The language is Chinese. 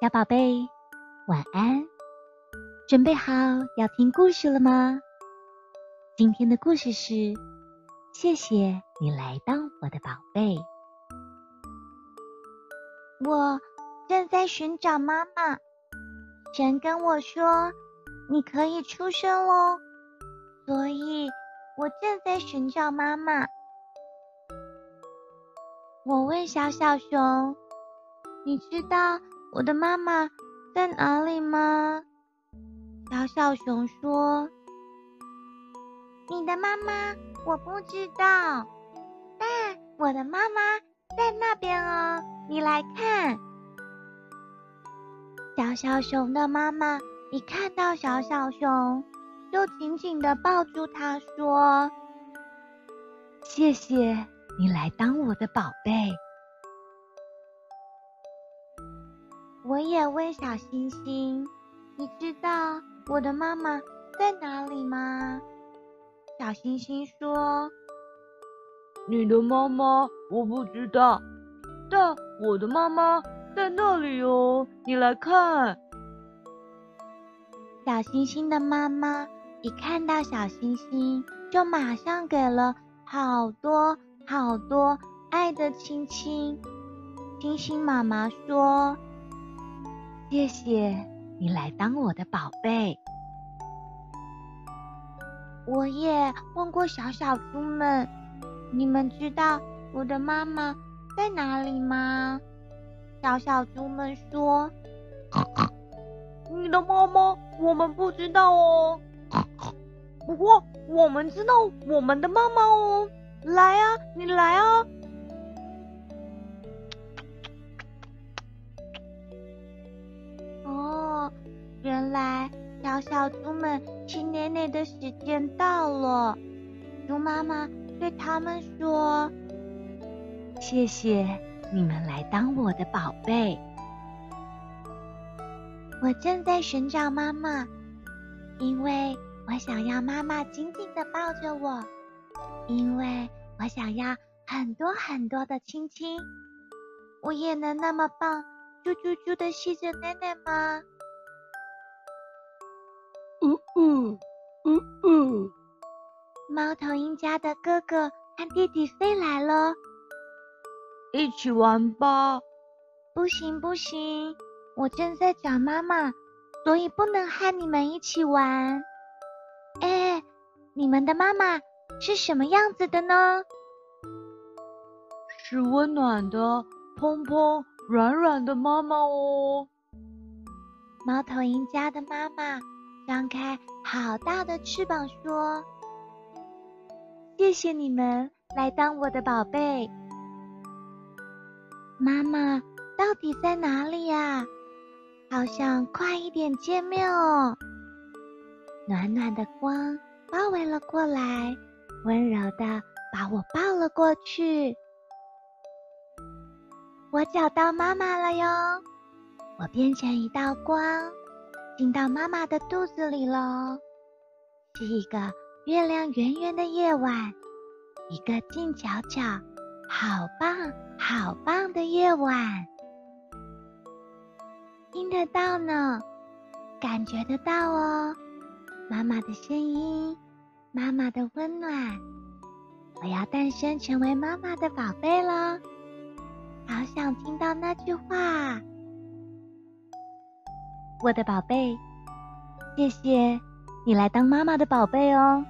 小宝贝，晚安！准备好要听故事了吗？今天的故事是：谢谢你来当我的宝贝。我正在寻找妈妈，神跟我说，你可以出生喽，所以我正在寻找妈妈。我问小小熊：“你知道我的妈妈在哪里吗？”小小熊说：“你的妈妈我不知道，但我的妈妈在那边哦，你来看。”小小熊的妈妈一看到小小熊，就紧紧地抱住它，说：“谢谢。”你来当我的宝贝。我也问小星星：“你知道我的妈妈在哪里吗？”小星星说：“你的妈妈我不知道，但我的妈妈在那里哦，你来看。”小星星的妈妈一看到小星星，就马上给了好多。好多爱的亲亲，星星妈妈说：“谢谢你来当我的宝贝。”我也问过小小猪们：“你们知道我的妈妈在哪里吗？”小小猪们说：“你的妈妈我们不知道哦，不过我们知道我们的妈妈哦。”来啊，你来啊！小猪们吃奶奶的时间到了。猪妈妈对他们说：“谢谢你们来当我的宝贝。”我正在寻找妈妈，因为我想要妈妈紧紧地抱着我。因为我想要很多很多的亲亲，我也能那么棒，啾啾啾的吸着奶奶吗？呜呜呜呜！猫头鹰家的哥哥和弟弟飞来了，一起玩吧！不行不行，我正在找妈妈，所以不能和你们一起玩。哎，你们的妈妈。是什么样子的呢？是温暖的、蓬蓬软软的妈妈哦。猫头鹰家的妈妈张开好大的翅膀说：“谢谢你们来当我的宝贝。”妈妈到底在哪里呀？好想快一点见面哦。暖暖的光包围了过来。温柔的把我抱了过去，我找到妈妈了哟！我变成一道光，进到妈妈的肚子里喽。是一个月亮圆圆的夜晚，一个静悄悄、好棒好棒的夜晚。听得到呢，感觉得到哦，妈妈的声音。妈妈的温暖，我要诞生成为妈妈的宝贝了，好想听到那句话。我的宝贝，谢谢你来当妈妈的宝贝哦。